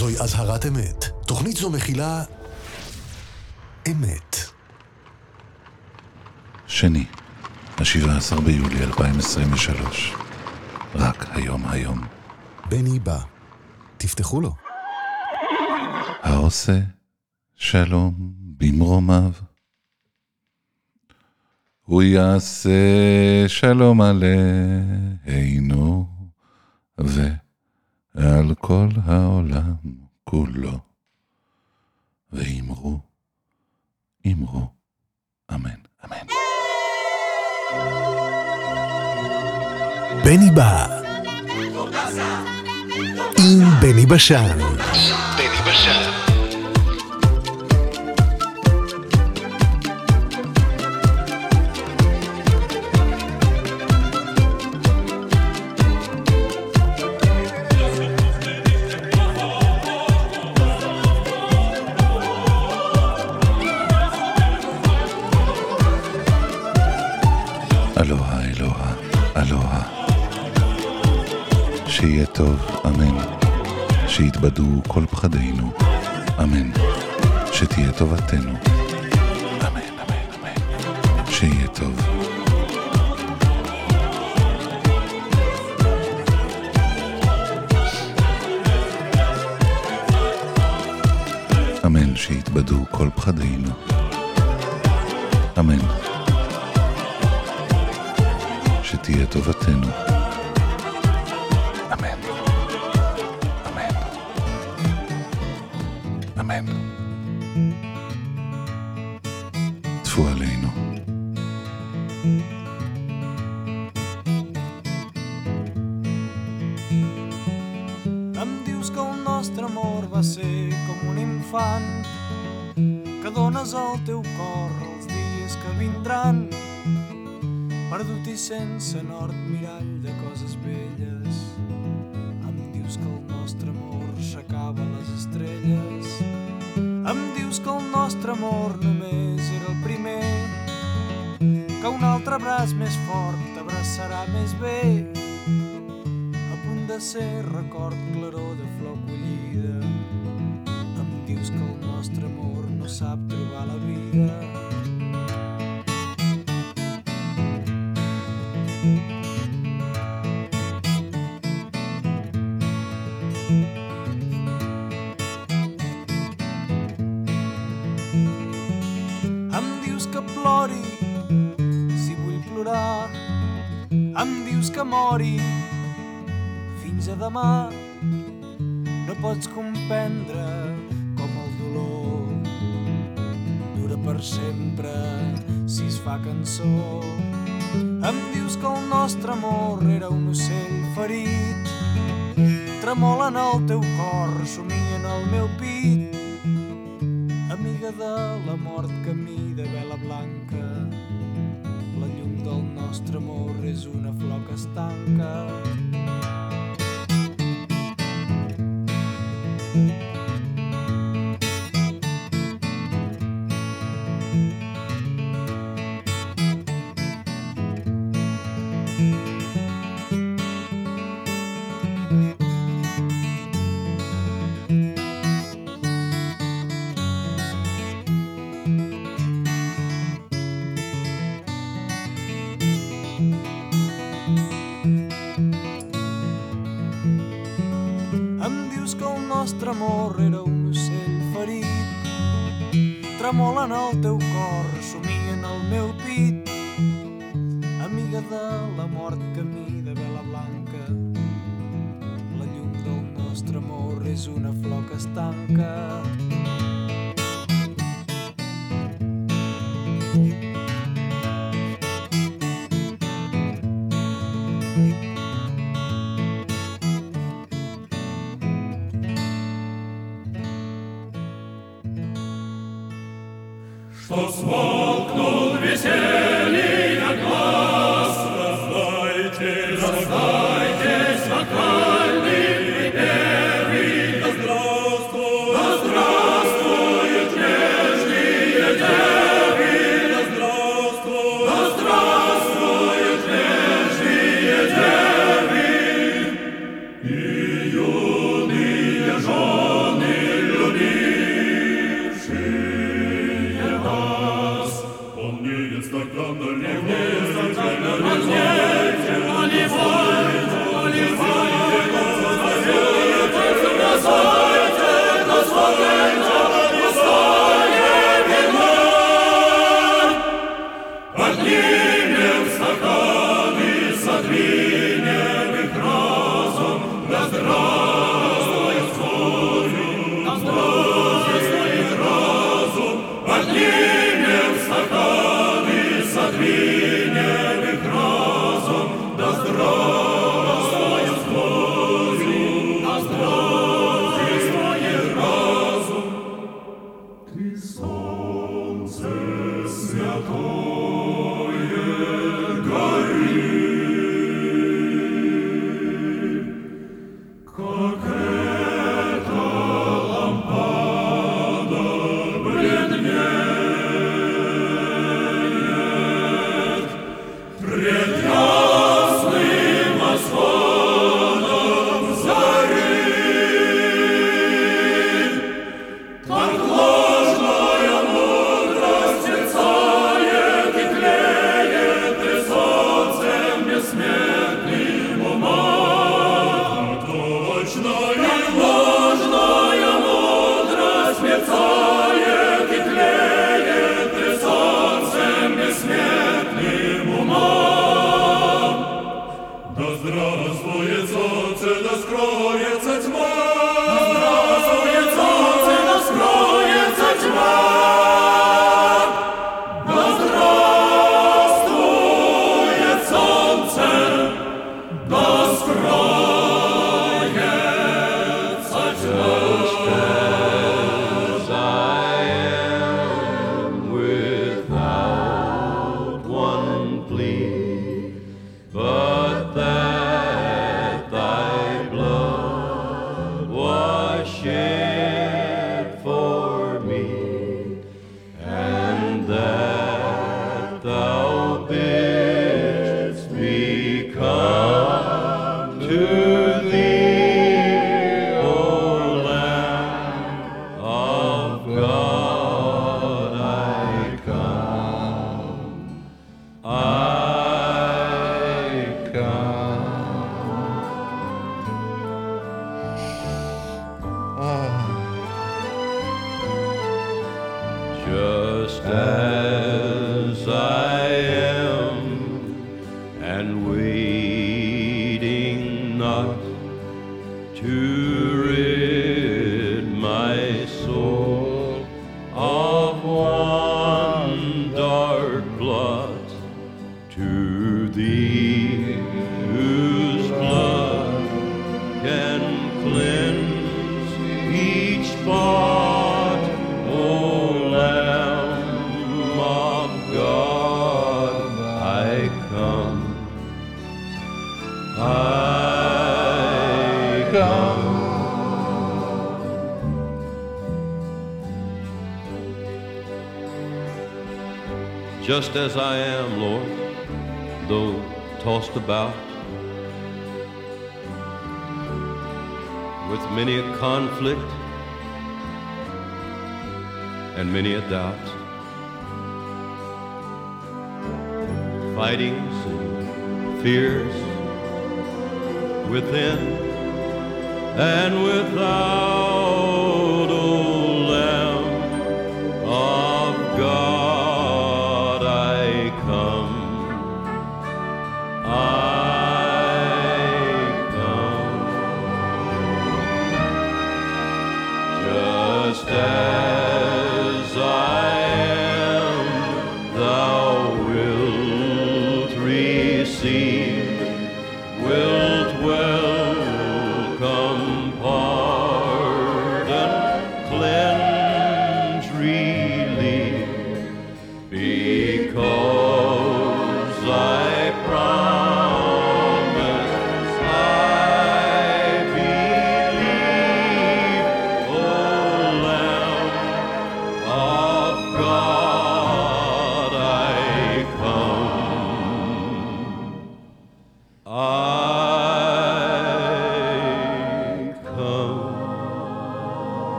זוהי אזהרת אמת. תוכנית זו מכילה... אמת. שני, ה-17 ביולי 2023. רק היום היום. בני בא. תפתחו לו. העושה שלום במרומיו. הוא יעשה שלום עלינו ועל כל העולם כולו. ואמרו, אמרו, אמן, אמן. בני בא. עם בני בשן. בני בשן. אלוהה, אלוהה, אלוהה. שיהיה טוב, אמן. שיתבדו כל פחדינו, אמן. שתהיה טובתנו, אמן, אמן, אמן. שיהיה טוב. אמן שיתבדו כל פחדינו. אמן. שתהיה טובתנו. אמן. אמן. אמן. טפו עלינו. Em dius que el nostre amor va ser com un infant que dones al teu cor els dies que vindran perdut i sense nord mirall de coses velles em dius que el nostre amor s'acaba les estrelles em dius que el nostre amor només era el primer que un altre braç més fort t'abraçarà més bé a punt de ser record claror de flor collida. Em dius que el nostre amor no sap trobar la vida. Que mori fins a demà. No pots comprendre com el dolor dura per sempre si es fa cançó. Em dius que el nostre amor era un ocell ferit. Tremola en el teu cor somia en el meu pit. Amiga de la mort camí de vela blanca nostre amor és una flor que es tanca. Em tremolen el teu just as I am, Lord, though tossed about with many a conflict and many a doubt, fightings and fears within and without.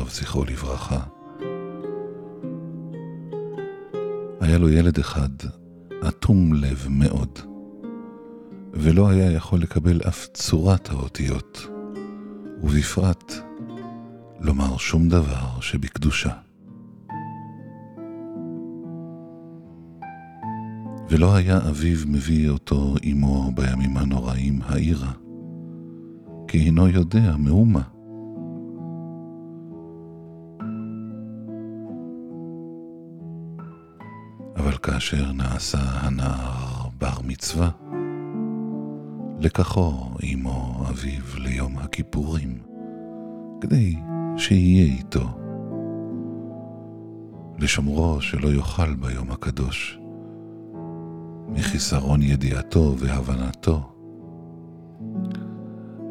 טוב, זכרו לברכה. היה לו ילד אחד, אטום לב מאוד, ולא היה יכול לקבל אף צורת האותיות, ובפרט לומר שום דבר שבקדושה. ולא היה אביו מביא אותו עמו בימים הנוראים העירה, כי אינו יודע מאומה. כאשר נעשה הנער בר מצווה, לקחו עמו אביו ליום הכיפורים, כדי שיהיה איתו, לשומרו שלא יאכל ביום הקדוש. מחיסרון ידיעתו והבנתו.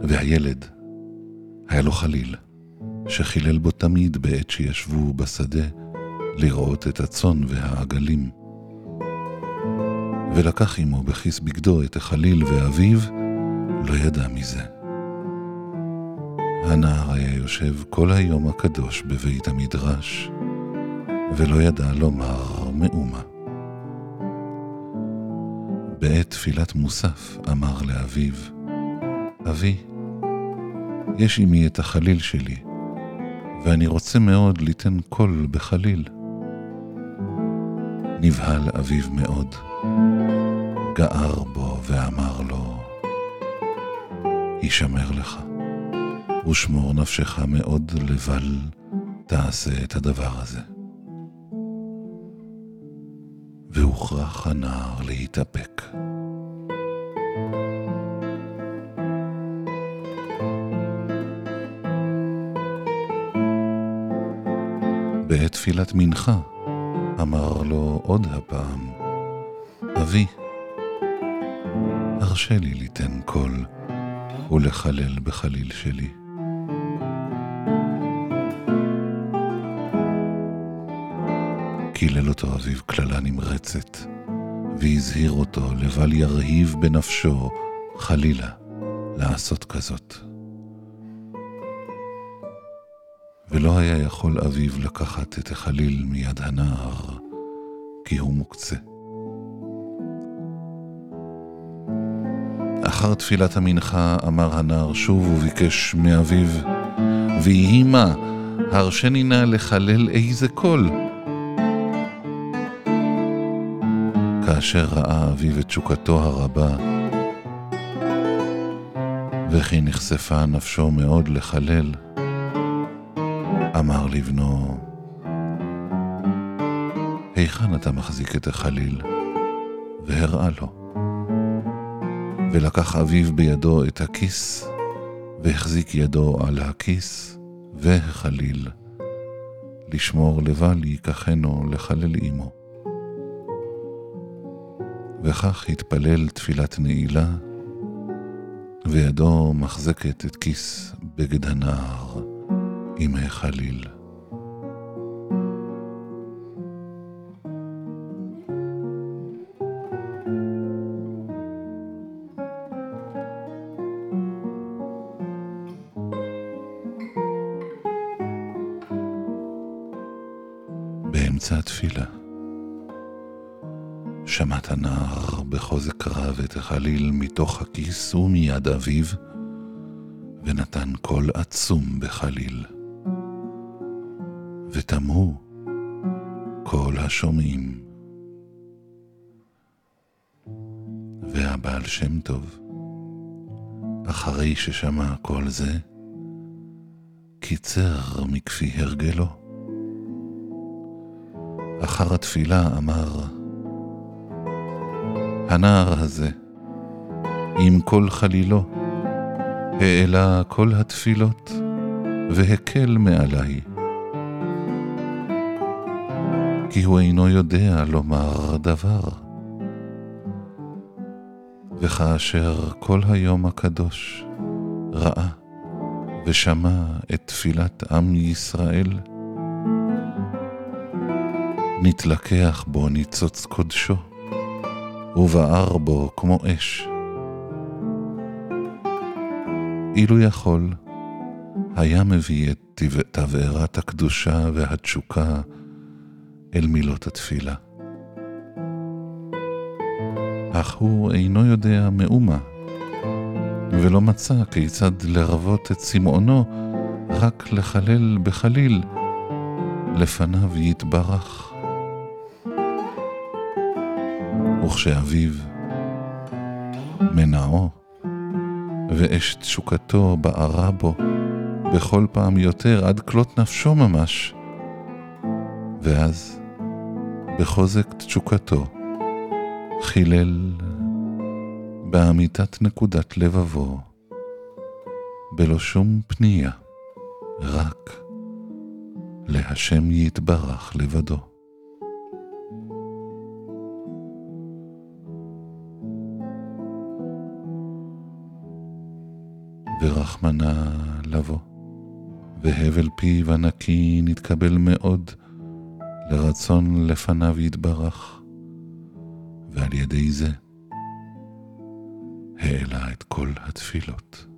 והילד, היה לו חליל, שחילל בו תמיד בעת שישבו בשדה לראות את הצאן והעגלים. ולקח עמו בכיס בגדו את החליל ואביו, לא ידע מזה. הנער היה יושב כל היום הקדוש בבית המדרש, ולא ידע לומר מאומה. בעת תפילת מוסף אמר לאביו, אבי, יש עמי את החליל שלי, ואני רוצה מאוד ליתן קול בחליל. נבהל אביו מאוד, גער בו ואמר לו, הישמר לך, ושמור נפשך מאוד לבל תעשה את הדבר הזה. והוכרח הנער להתאפק. בעת תפילת מנחה אמר לו עוד הפעם, אבי, הרשה לי ליתן קול ולחלל בחליל שלי. קילל אותו אביו קללה נמרצת, והזהיר אותו לבל ירהיב בנפשו, חלילה, לעשות כזאת. ולא היה יכול אביו לקחת את החליל מיד הנער, כי הוא מוקצה. אחר תפילת המנחה אמר הנער שוב וביקש מאביו, ויהי מה, הרשני נא לחלל איזה קול. כאשר ראה אביו את תשוקתו הרבה, וכי נחשפה נפשו מאוד לחלל, אמר לבנו, היכן אתה מחזיק את החליל? והראה לו. ולקח אביו בידו את הכיס, והחזיק ידו על הכיס והחליל, לשמור לבל ייקחנו לחלל עמו. וכך התפלל תפילת נעילה, וידו מחזקת את כיס בגד הנער עם החליל. מתוך הכיס ומיד אביו, ונתן קול עצום בחליל. ותמהו כל השומעים. והבעל שם טוב, אחרי ששמע כל זה, קיצר מכפי הרגלו. אחר התפילה אמר, הנער הזה, עם כל חלילו, העלה כל התפילות, והקל מעלי. כי הוא אינו יודע לומר דבר. וכאשר כל היום הקדוש ראה ושמע את תפילת עם ישראל, נתלקח בו ניצוץ קודשו, ובער בו כמו אש. אילו יכול, היה מביא את תבערת הקדושה והתשוקה אל מילות התפילה. אך הוא אינו יודע מאומה, ולא מצא כיצד לרוות את צמאונו רק לחלל בחליל, לפניו יתברך. וכשאביו מנעו, ואש תשוקתו בערה בו בכל פעם יותר עד כלות נפשו ממש, ואז בחוזק תשוקתו, חילל באמיתת נקודת לבבו, בלא שום פנייה, רק להשם יתברך לבדו. ורחמנה לבוא. והבל פיו הנקי נתקבל מאוד לרצון לפניו יתברך, ועל ידי זה העלה את כל התפילות.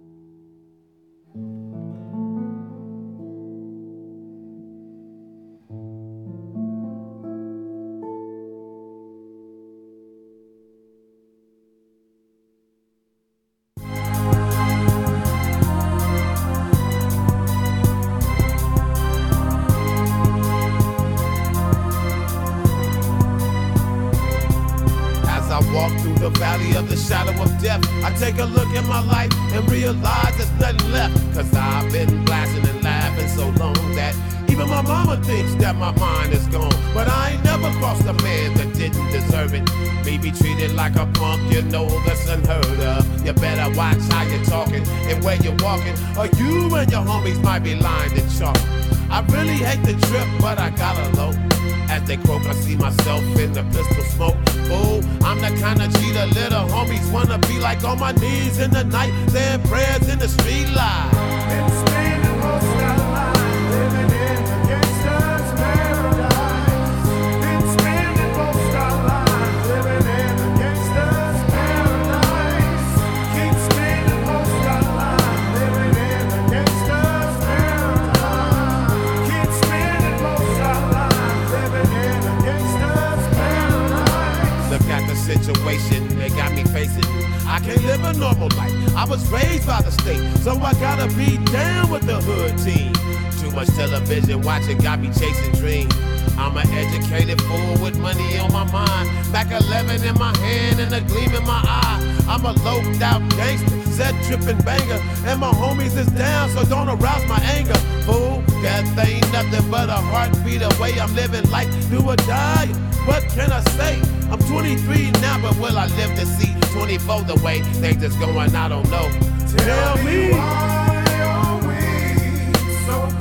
educated fool with money on my mind. Back 11 in my hand and a gleam in my eye. I'm a loped out gangster, set tripping banger. And my homies is down, so don't arouse my anger. Fool, death ain't nothing but a heartbeat away. I'm living life, do or die. What can I say? I'm 23 now, but will I live to see 24 the way things is going? I don't know. Tell, Tell me why are we so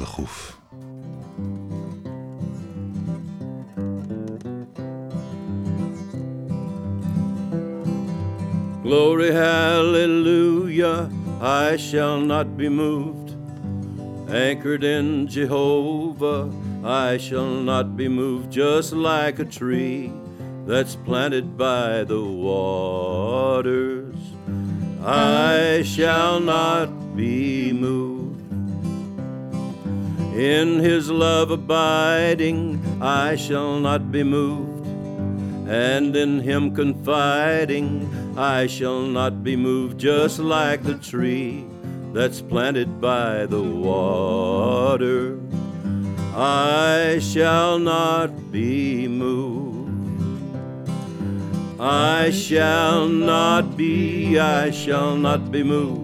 דחוף. Glory, hallelujah, I shall not be moved. Anchored in Jehovah, I shall not be moved, just like a tree that's planted by the waters. I shall not be moved. in his love abiding, I shall not be moved, and in him confiding, I shall not be moved, just like the tree that's planted by the water. I shall not be moved. I shall not be, I shall not be moved.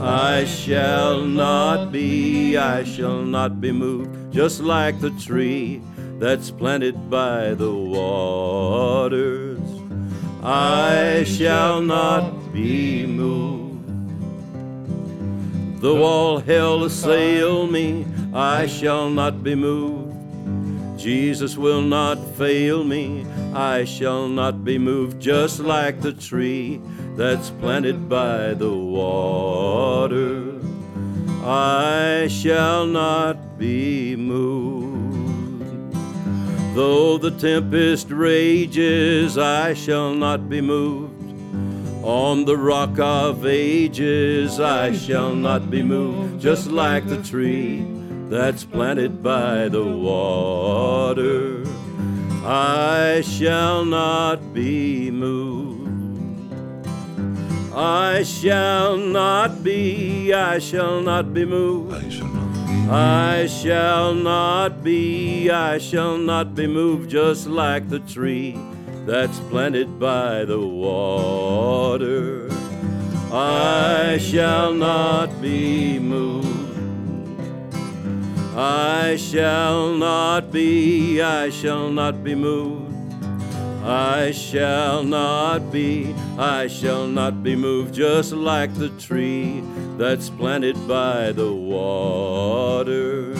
I shall not be, I shall not be moved, just like the tree that's planted by the waters. I shall not be moved. Though all hell assail me, I shall not be moved. Jesus will not fail me, I shall not be moved, just like the tree that's planted by the water. I shall not be moved. Though the tempest rages, I shall not be moved. On the rock of ages, I shall not be moved, just like the tree that's planted by the water. I shall not be moved. I shall not be, I shall not be moved. I shall not be. I shall not be, moved, just like the tree that's planted by the water. I shall not be moved. I shall not be, I shall not be moved. I shall not be, I shall not be moved, just like the tree that's planted by the water.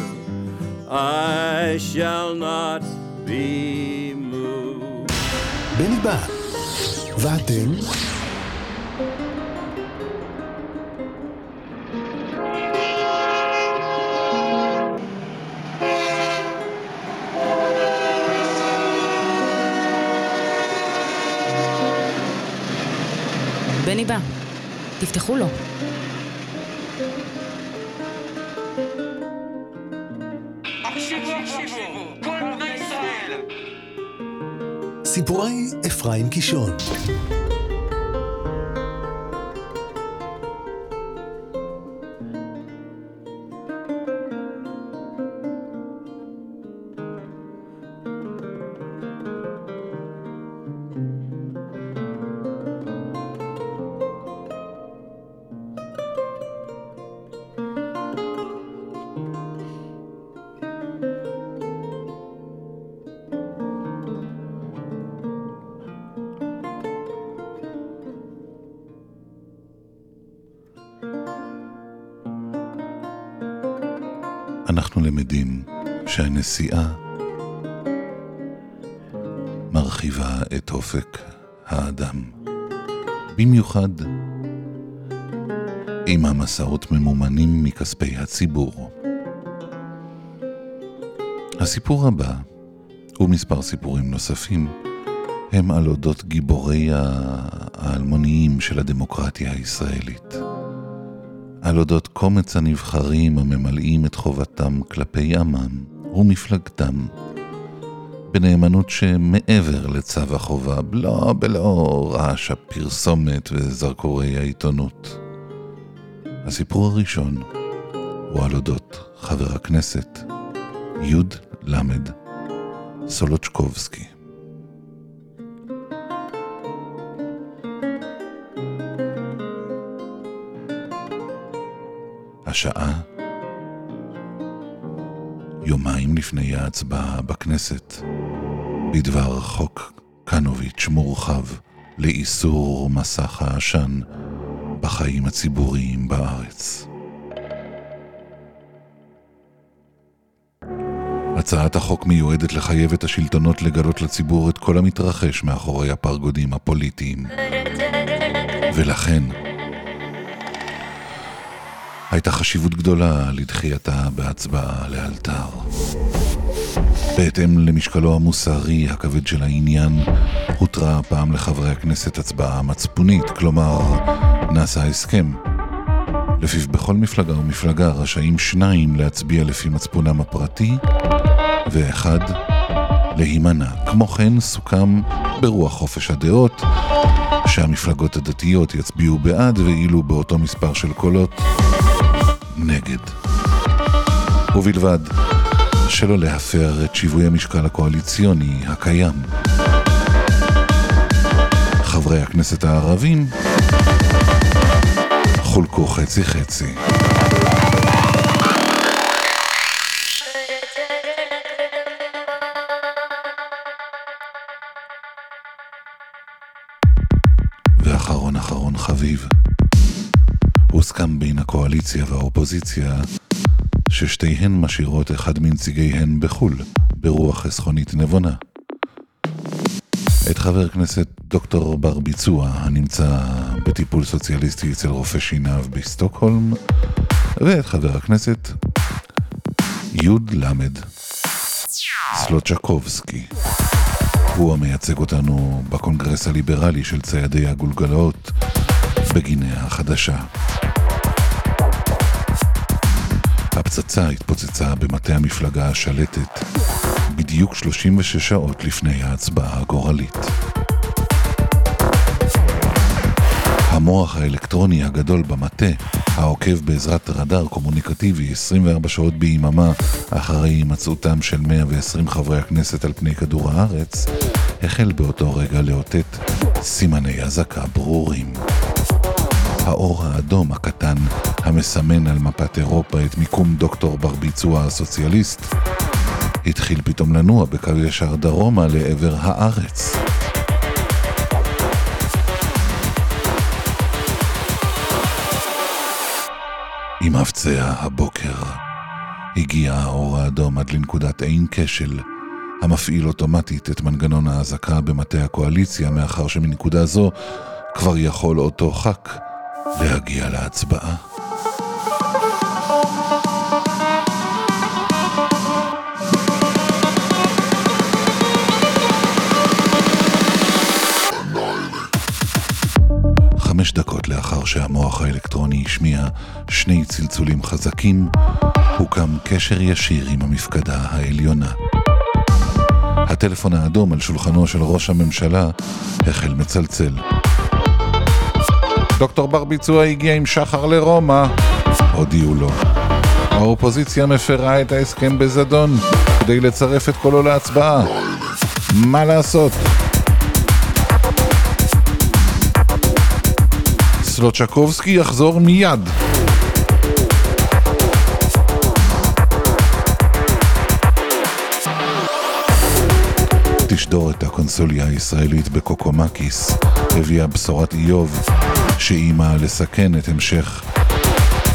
I shall not be moved. בני בא, ואתם? בני בא, תפתחו לו. סיפורי אפרים קישון הנסיעה מרחיבה את אופק האדם, במיוחד אם המסעות ממומנים מכספי הציבור. הסיפור הבא, ומספר סיפורים נוספים, הם על אודות גיבורי האלמוניים של הדמוקרטיה הישראלית. על אודות קומץ הנבחרים הממלאים את חובתם כלפי עמם ומפלגתם, בנאמנות שמעבר לצו החובה, לא בלא רעש הפרסומת וזרקורי העיתונות. הסיפור הראשון הוא על אודות חבר הכנסת למד סולוצ'קובסקי. השעה יומיים לפני ההצבעה בכנסת בדבר חוק קנוביץ' מורחב לאיסור מסך העשן בחיים הציבוריים בארץ. הצעת החוק מיועדת לחייב את השלטונות לגלות לציבור את כל המתרחש מאחורי הפרגודים הפוליטיים. ולכן, הייתה חשיבות גדולה לדחייתה בהצבעה לאלתר. בהתאם למשקלו המוסרי הכבד של העניין, הותרה הפעם לחברי הכנסת הצבעה מצפונית, כלומר, נעשה הסכם. לפיו בכל מפלגה ומפלגה רשאים שניים להצביע לפי מצפונם הפרטי, ואחד להימנע. כמו כן, סוכם ברוח חופש הדעות שהמפלגות הדתיות יצביעו בעד, ואילו באותו מספר של קולות נגד. ובלבד שלא להפר את שיווי המשקל הקואליציוני הקיים. חברי הכנסת הערבים חולקו חצי חצי. ואחרון אחרון חביב. הוסכם בין הקואליציה והאופוזיציה ששתיהן משאירות אחד מנציגיהן בחו"ל, ברוח חסכונית נבונה. את חבר הכנסת דוקטור בר ביצוע, הנמצא בטיפול סוציאליסטי אצל רופא שיניו בסטוקהולם, ואת חבר הכנסת למד סלוצ'קובסקי. הוא המייצג אותנו בקונגרס הליברלי של ציידי הגולגלות בגינאה החדשה. הפצצה התפוצצה במטה המפלגה השלטת בדיוק 36 שעות לפני ההצבעה הגורלית. המוח האלקטרוני הגדול במטה, העוקב בעזרת רדאר קומוניקטיבי 24 שעות ביממה אחרי הימצאותם של 120 חברי הכנסת על פני כדור הארץ, החל באותו רגע לאותת סימני אזעקה ברורים. האור האדום הקטן המסמן על מפת אירופה את מיקום דוקטור בר ביצוע הסוציאליסט, התחיל פתאום לנוע בקו ישר דרומה לעבר הארץ. עם מבצע הבוקר הגיע האור האדום עד לנקודת עין כשל, המפעיל אוטומטית את מנגנון האזעקה במטה הקואליציה, מאחר שמנקודה זו כבר יכול אותו ח"כ להגיע להצבעה. חמש דקות לאחר שהמוח האלקטרוני השמיע שני צלצולים חזקים, הוקם קשר ישיר עם המפקדה העליונה. הטלפון האדום על שולחנו של ראש הממשלה החל מצלצל. דוקטור בר ביצוע הגיע עם שחר לרומא, הודיעו לו. האופוזיציה מפרה את ההסכם בזדון כדי לצרף את קולו להצבעה. מה לעשות? סלוצ'קובסקי יחזור מיד. תשדורת הקונסוליה הישראלית בקוקומקיס הביאה בשורת איוב שאיימה לסכן את המשך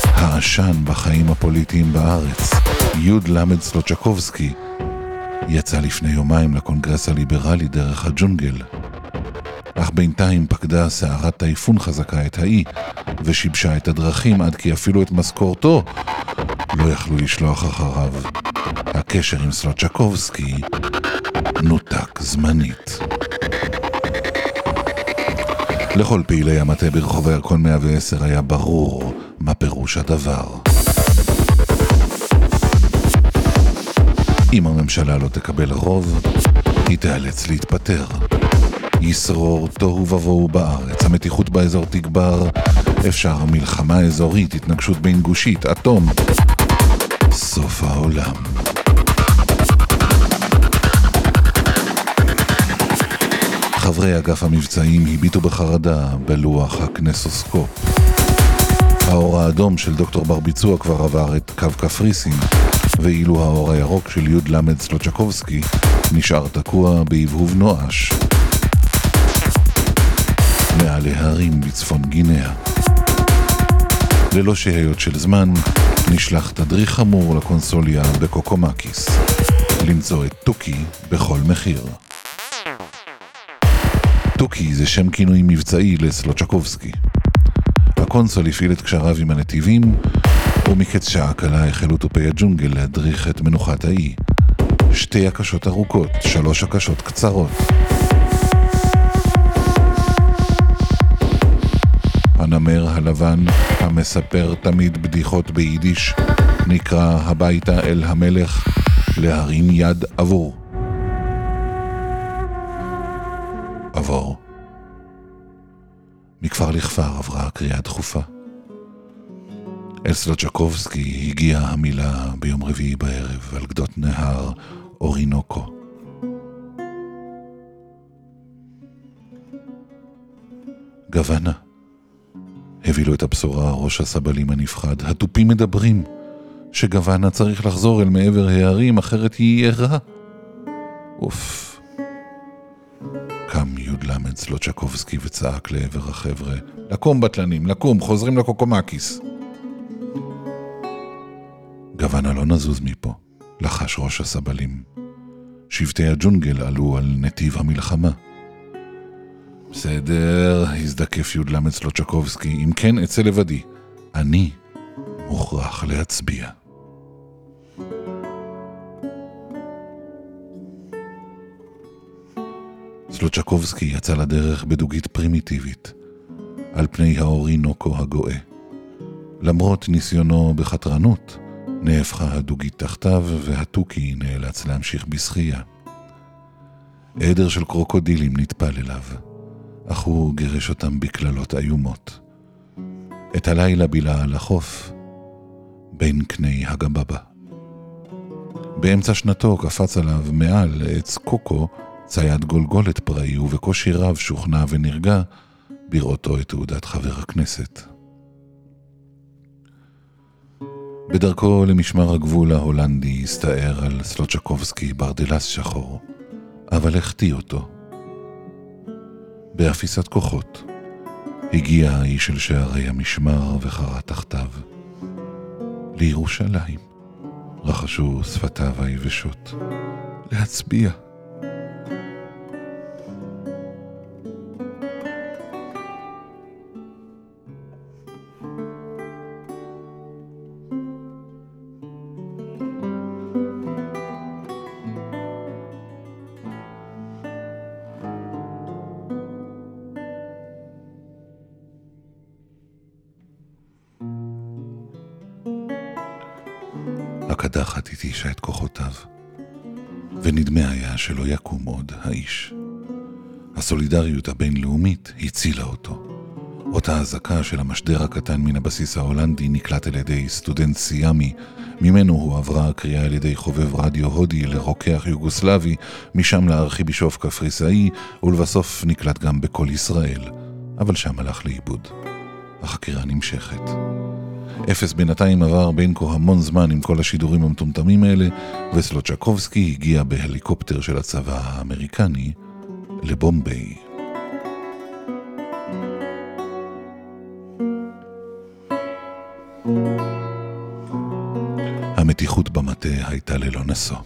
העשן בחיים הפוליטיים בארץ. יוד למד סלוצ'קובסקי יצא לפני יומיים לקונגרס הליברלי דרך הג'ונגל. אך בינתיים פקדה סערת טייפון חזקה את האי, ושיבשה את הדרכים עד כי אפילו את משכורתו לא יכלו לשלוח אחריו. הקשר עם סלוצ'קובסקי נותק זמנית. לכל פעילי המטה ברחובי ירקון 110 היה ברור מה פירוש הדבר. אם הממשלה לא תקבל רוב, היא תיאלץ להתפטר. ישרור תוהו ובוהו בארץ, המתיחות באזור תגבר, אפשר מלחמה אזורית, התנגשות בין גושית, אטום. סוף העולם. חברי אגף המבצעים הביטו בחרדה בלוח הכנסוסקופ. האור האדום של דוקטור בר ביצוע כבר עבר את קו קפריסין, ואילו האור הירוק של י"ל סלוצ'קובסקי נשאר תקוע בהבהוב נואש. מעל ההרים בצפון גינאה. ללא שהיות של זמן, נשלח תדריך חמור לקונסוליה בקוקומקיס, למצוא את תוכי בכל מחיר. תוכי זה שם כינוי מבצעי לסלוצ'קובסקי. הקונסול הפעיל את קשריו עם הנתיבים, ומקץ שעה קלה החלו תופי הג'ונגל להדריך את מנוחת האי. שתי הקשות ארוכות, שלוש הקשות קצרות. הנמר הלבן, המספר תמיד בדיחות ביידיש, נקרא הביתה אל המלך להרים יד עבור. עבור. מכפר לכפר עברה קריאה דחופה. אל סלוצ'קובסקי הגיעה המילה ביום רביעי בערב על גדות נהר אורינוקו. גוונה. הביא לו את הבשורה ראש הסבלים הנפחד. התופים מדברים שגוונה צריך לחזור אל מעבר ההרים, אחרת היא ערה. אוף. י"ל סלוצ'קובסקי וצעק לעבר החבר'ה, לקום בטלנים, לקום, חוזרים לקוקומקיס. גוונה לא נזוז מפה, לחש ראש הסבלים. שבטי הג'ונגל עלו על נתיב המלחמה. בסדר, הזדקף י"ל סלוצ'קובסקי, אם כן אצא לבדי. אני מוכרח להצביע. סלוצ'קובסקי יצא לדרך בדוגית פרימיטיבית, על פני האורינוקו הגואה. למרות ניסיונו בחתרנות, נהפכה הדוגית תחתיו והתוכי נאלץ להמשיך בשחייה. עדר של קרוקודילים נטפל אליו, אך הוא גירש אותם בקללות איומות. את הלילה בילה על החוף, בין קני הגבבה. באמצע שנתו קפץ עליו מעל עץ קוקו צייד גולגולת פראי, ובקושי רב שוכנע ונרגע בראותו את תעודת חבר הכנסת. בדרכו למשמר הגבול ההולנדי הסתער על סלוצ'קובסקי ברדלס שחור, אבל החטיא אותו. באפיסת כוחות הגיע האיש של שערי המשמר וחרה תחתיו. לירושלים, רחשו שפתיו היבשות. להצביע. הקדחת התישה את כוחותיו, ונדמה היה שלא יקום עוד האיש. הסולידריות הבינלאומית הצילה אותו. אותה אזעקה של המשדר הקטן מן הבסיס ההולנדי נקלט על ידי סטודנט סיאמי, ממנו הועברה הקריאה על ידי חובב רדיו הודי לרוקח יוגוסלבי, משם לארכיבישוף קפריסאי, ולבסוף נקלט גם בקול ישראל, אבל שם הלך לאיבוד. החקירה נמשכת. אפס בינתיים עבר בין כה המון זמן עם כל השידורים המטומטמים האלה, וסלוצ'קובסקי הגיע בהליקופטר של הצבא האמריקני לבומביי. המתיחות במטה הייתה ללא נשוא.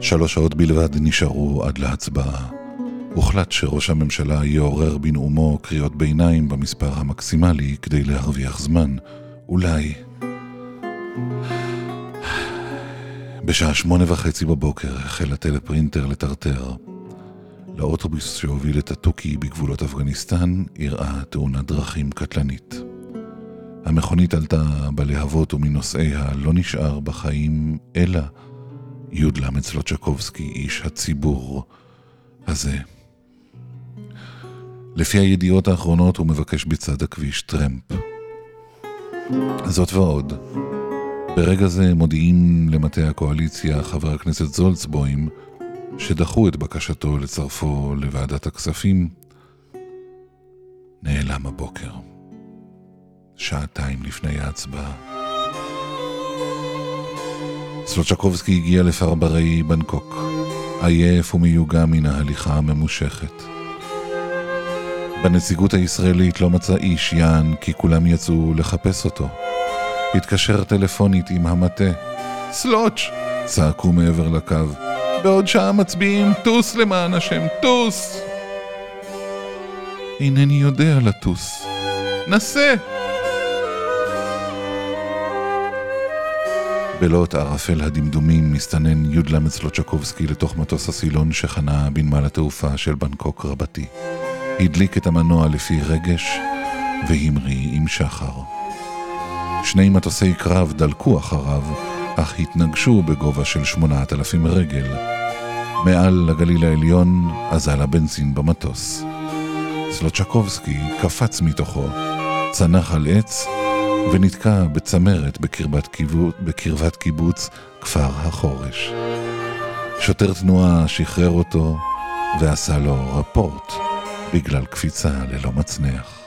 שלוש שעות בלבד נשארו עד להצבעה, הוחלט שראש הממשלה יעורר בנאומו קריאות ביניים במספר המקסימלי כדי להרוויח זמן. אולי... בשעה שמונה וחצי בבוקר החל הטלפרינטר לטרטר. לאוטובוס שהוביל את התוכי בגבולות אפגניסטן אירעה תאונת דרכים קטלנית. המכונית עלתה בלהבות ומנוסעיה לא נשאר בחיים אלא י"ל סלוצ'קובסקי, איש הציבור הזה. לפי הידיעות האחרונות הוא מבקש בצד הכביש טרמפ. זאת ועוד, ברגע זה מודיעים למטה הקואליציה חבר הכנסת זולצבוים שדחו את בקשתו לצרפו לוועדת הכספים, נעלם הבוקר. שעתיים לפני ההצבעה. סלוצ'קובסקי הגיע לפרברי בנקוק, עייף ומיוגע מן ההליכה הממושכת. בנציגות הישראלית לא מצא איש יען כי כולם יצאו לחפש אותו. התקשר טלפונית עם המטה. סלוץ'! צעקו מעבר לקו. בעוד שעה מצביעים, טוס למען השם, טוס! אינני יודע לטוס. נסה! בלוט ערפל הדמדומים מסתנן י"ל סלוצ'קובסקי לתוך מטוס הסילון שחנה בנמל התעופה של בנקוק רבתי. הדליק את המנוע לפי רגש והמריא עם שחר. שני מטוסי קרב דלקו אחריו, אך התנגשו בגובה של שמונת אלפים רגל. מעל לגליל העליון אזל הבנזין במטוס. סלוצ'קובסקי קפץ מתוכו, צנח על עץ ונתקע בצמרת בקרבת, קיבוץ, בקרבת קיבוץ כפר החורש. שוטר תנועה שחרר אותו ועשה לו רפורט בגלל קפיצה ללא מצנח.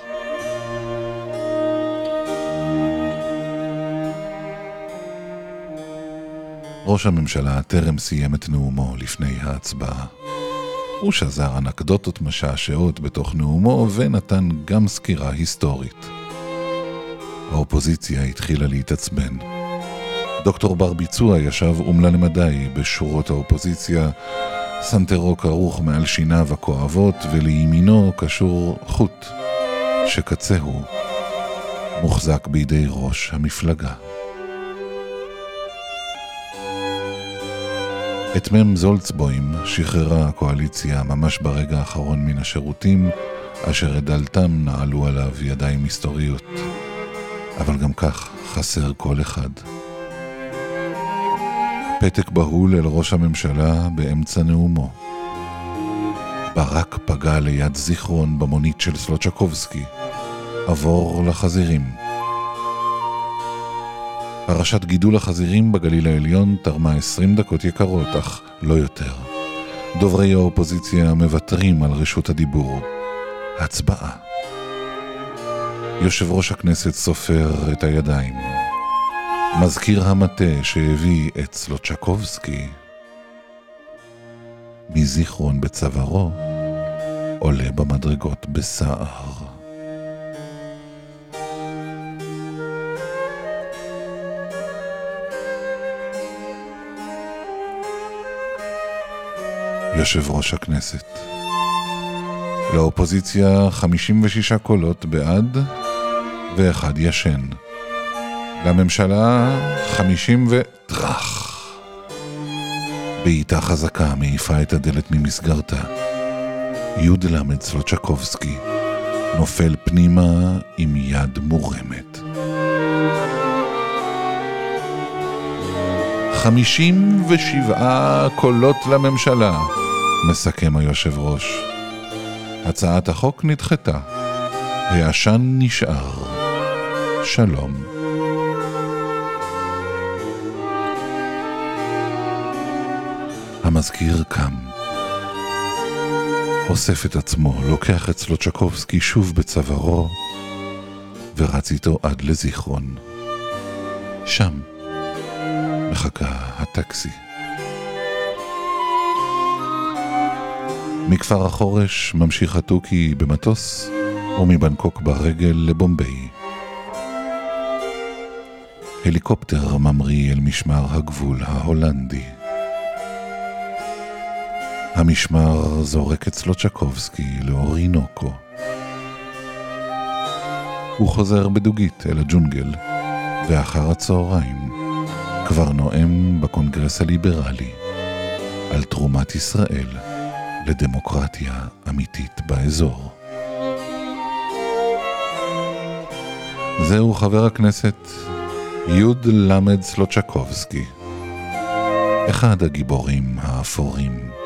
ראש הממשלה טרם סיים את נאומו לפני ההצבעה. הוא שזר אנקדוטות משעשעות בתוך נאומו ונתן גם סקירה היסטורית. האופוזיציה התחילה להתעצבן. דוקטור בר ביצוע ישב אומלל למדי בשורות האופוזיציה, סנטרו כרוך מעל שיניו הכואבות ולימינו קשור חוט, שקצהו מוחזק בידי ראש המפלגה. את מ"ם זולצבוים שחררה הקואליציה ממש ברגע האחרון מן השירותים, אשר את דלתם נעלו עליו ידיים מסתוריות. אבל גם כך חסר כל אחד. פתק בהול אל ראש הממשלה באמצע נאומו. ברק פגע ליד זיכרון במונית של סלוצ'קובסקי. עבור לחזירים. פרשת גידול החזירים בגליל העליון תרמה 20 דקות יקרות, אך לא יותר. דוברי האופוזיציה מוותרים על רשות הדיבור. הצבעה. יושב ראש הכנסת סופר את הידיים. מזכיר המטה שהביא את סלוצ'קובסקי מזיכרון בצווארו עולה במדרגות בסער. יושב ראש הכנסת. לאופוזיציה 56 קולות בעד ואחד ישן. לממשלה 50 וטראח. בעיטה חזקה מעיפה את הדלת ממסגרתה. י"ל סלוצ'קובסקי נופל פנימה עם יד מורמת. חמישים ושבעה קולות לממשלה, מסכם היושב ראש. הצעת החוק נדחתה. העשן נשאר. שלום. המזכיר קם. אוסף את עצמו, לוקח את סלוצ'קובסקי שוב בצווארו, ורץ איתו עד לזיכרון. שם מחכה הטקסי. מכפר החורש ממשיך התוכי במטוס, ומבנקוק ברגל לבומביי. הליקופטר ממריא אל משמר הגבול ההולנדי. המשמר זורק את סלוצ'קובסקי לאורינוקו. הוא חוזר בדוגית אל הג'ונגל, ואחר הצהריים כבר נואם בקונגרס הליברלי על תרומת ישראל לדמוקרטיה אמיתית באזור. זהו חבר הכנסת יוד למד סלוצ'קובסקי, אחד הגיבורים האפורים.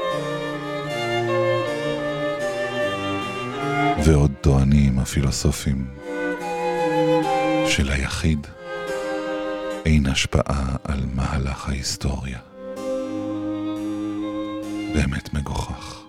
ועוד טוענים הפילוסופים שליחיד אין השפעה על מהלך ההיסטוריה. באמת מגוחך.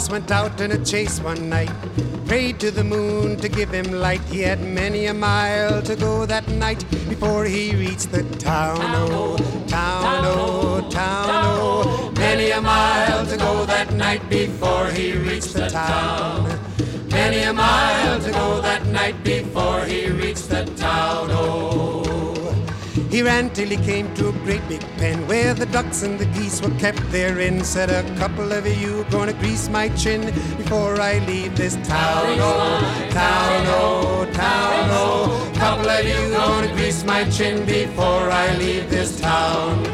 Fox went out in a chase one night, prayed to the moon to give him light. He had many a mile to go that night before he reached the town. Oh, town, oh, town, oh. oh. Many a mile to go that night before he reached the town. Many a mile to go that night before he reached the town. Oh. He ran till he came to a great big pen where the ducks and the geese were kept therein. Said a couple of you gonna grease my chin before I leave this town. Oh, town, oh, town, oh. Couple of you gonna grease my chin before I leave this town.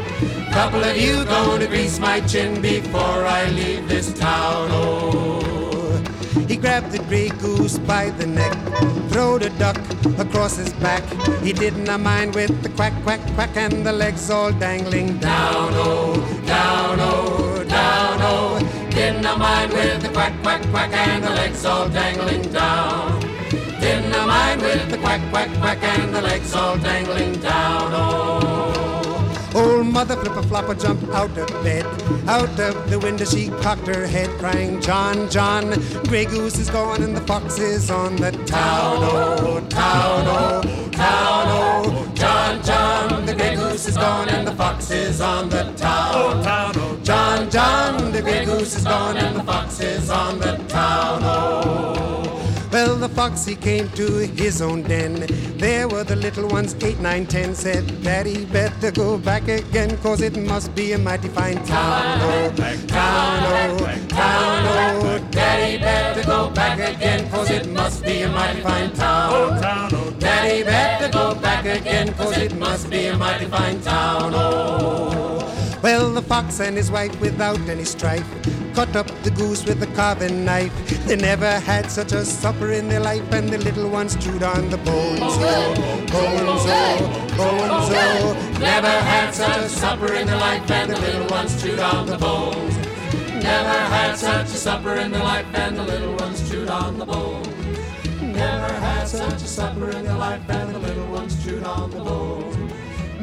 Couple of you gonna grease my chin before I leave this town. Oh. He grabbed the gray goose by the neck, throwed a duck across his back. He didn't mind with the quack, quack, quack, and the legs all dangling down, oh, down, oh, down, oh. Didn't mind with the quack, quack, quack, and the legs all dangling down. Didn't mind with the quack, quack, quack, and the legs all dangling down, oh. Old mother flipper flopper jumped out of bed. Out of the window she cocked her head, crying, John, John, Grey Goose is gone and the fox is on the town. Oh, town, oh, town, oh, John, John, the Grey Goose is gone and the fox is on the town. Oh, town, oh, John, John, the Grey Goose is gone and the fox is on the town. Oh. Well, the fox he came to his own den. There were the little ones, eight, nine, ten, said, Daddy, better go back again, cause it must be a mighty fine town. Oh, town, oh, town, oh, Daddy, better go back again, cause it must be a mighty fine town. Oh, oh Daddy, better go back again, cause it must be a mighty fine town. Oh. Well, the fox and his wife, without any strife, cut up the goose with a carving knife. They never had such a supper in their life, and the little ones chewed on the bones. Oh, oh bones, oh, oh bones, oh. Never had such a supper in their life, and the little ones chewed on the bones. Never had such a supper in their life, and the little ones chewed on the bones. Never had such a supper in their life, and the little ones chewed on the bones.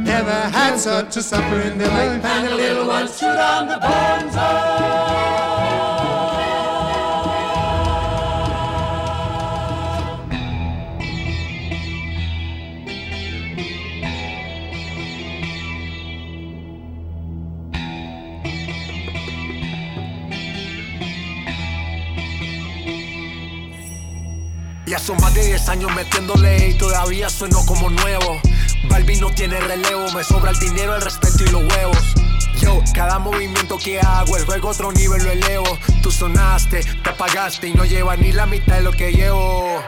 Never had such a supper in their life, and the little ones chewed on the bones. Ya son más de 10 años metiéndole y todavía sueno como nuevo. Balvin no tiene relevo, me sobra el dinero, el respeto y los huevos. Yo, cada movimiento que hago, el juego otro nivel lo elevo. Tú sonaste, te apagaste y no lleva ni la mitad de lo que llevo.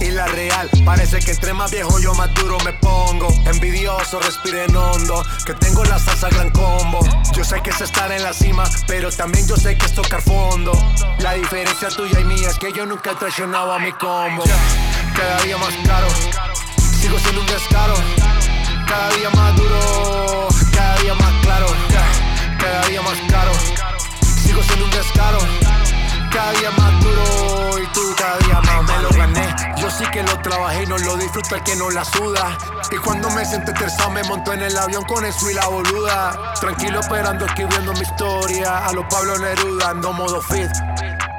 Y la real, parece que entre más viejo yo más duro me pongo. Envidioso, respiren hondo, que tengo la salsa gran combo. Yo sé que es estar en la cima, pero también yo sé que es tocar fondo. La diferencia tuya y mía es que yo nunca he traicionado a mi combo. Cada día más caro, sigo siendo un descaro. Cada día más duro, cada día más claro. Cada día más caro, sigo siendo un descaro. Cada día más duro y tú cada día más me lo gané. Yo sí que lo trabajé y no lo disfruta el que no la suda. Y cuando me senté tersado me monto en el avión con eso y la boluda. Tranquilo esperando escribiendo mi historia. A los Pablo Neruda ando modo fit.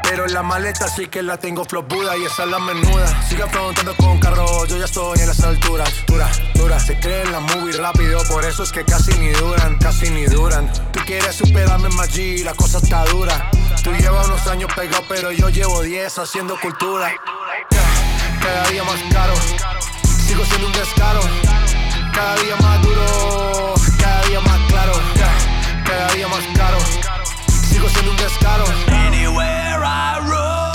Pero en la maleta sí que la tengo flop Buda y esa es la menuda. Siga preguntando con carro, yo ya estoy en las alturas. Dura, dura, se creen la movie rápido, por eso es que casi ni duran, casi ni duran. Tú quieres superarme más G, la cosa está dura. Tú llevas unos años pegado, pero yo llevo 10 haciendo cultura. Cada día más caro, sigo siendo un descaro. Cada día más duro, cada día más claro. Cada día más caro, sigo siendo un descaro. Anywhere I roam.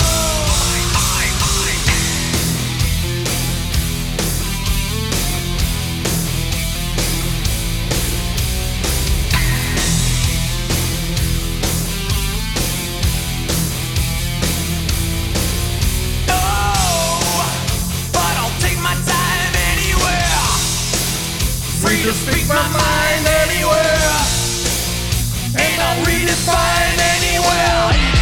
Free to speak my mind anywhere. And I'll redefine anywhere.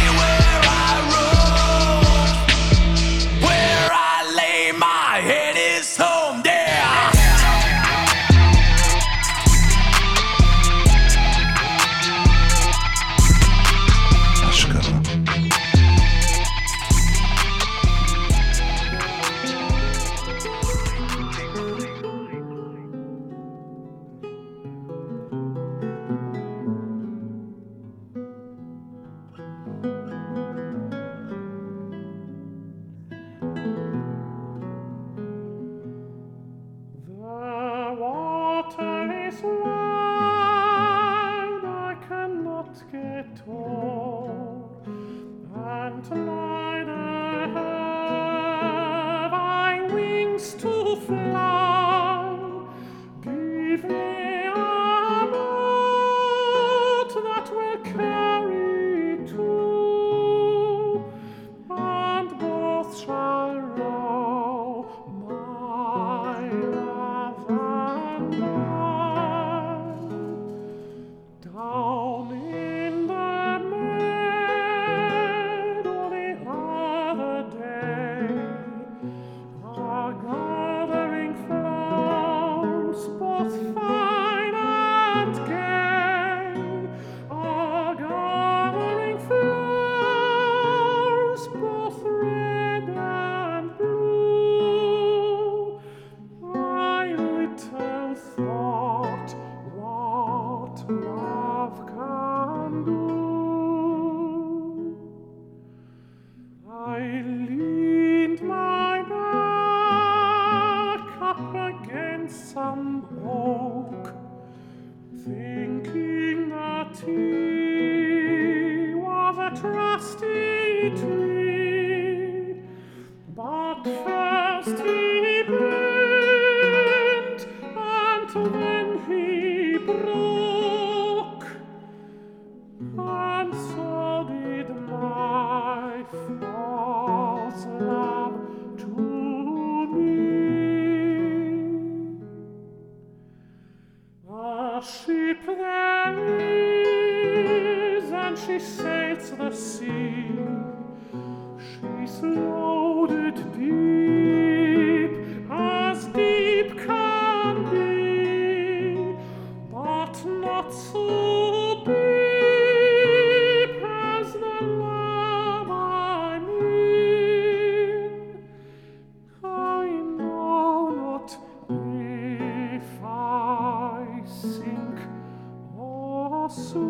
nosso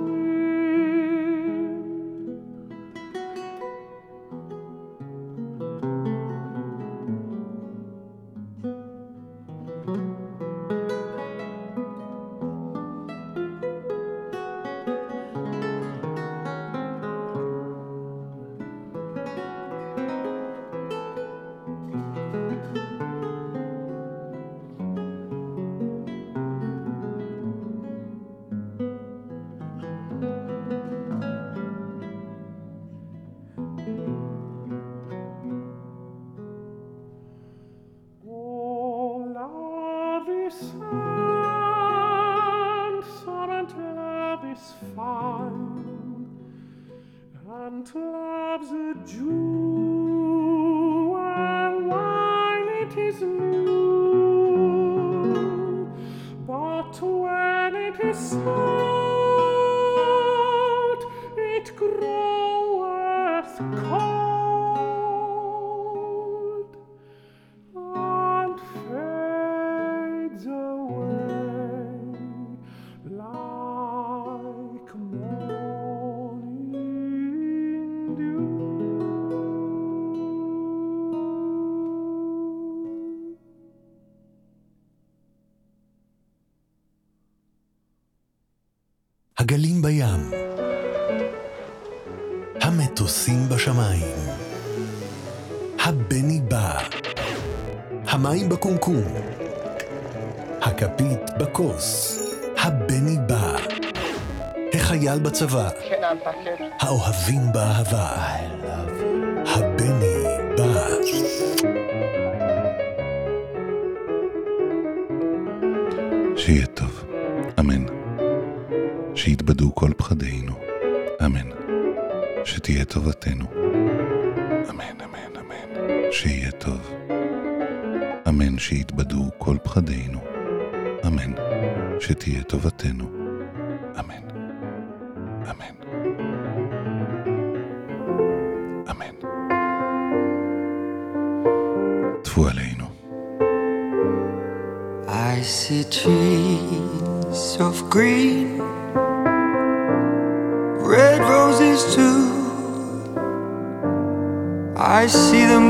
בכוס, הבני בא, החייל בצבא, האוהבים באהבה, הבני בא. שיהיה טוב, אמן. שיתבדו כל פחדינו, אמן. שתהיה טובתנו, אמן, אמן, אמן. שיהיה טוב, אמן. שיתבדו כל פחדינו, אמן. שתהיה טובתנו, אמן, אמן. אמן. טפו עלינו. I see trees of green, red roses too. I see them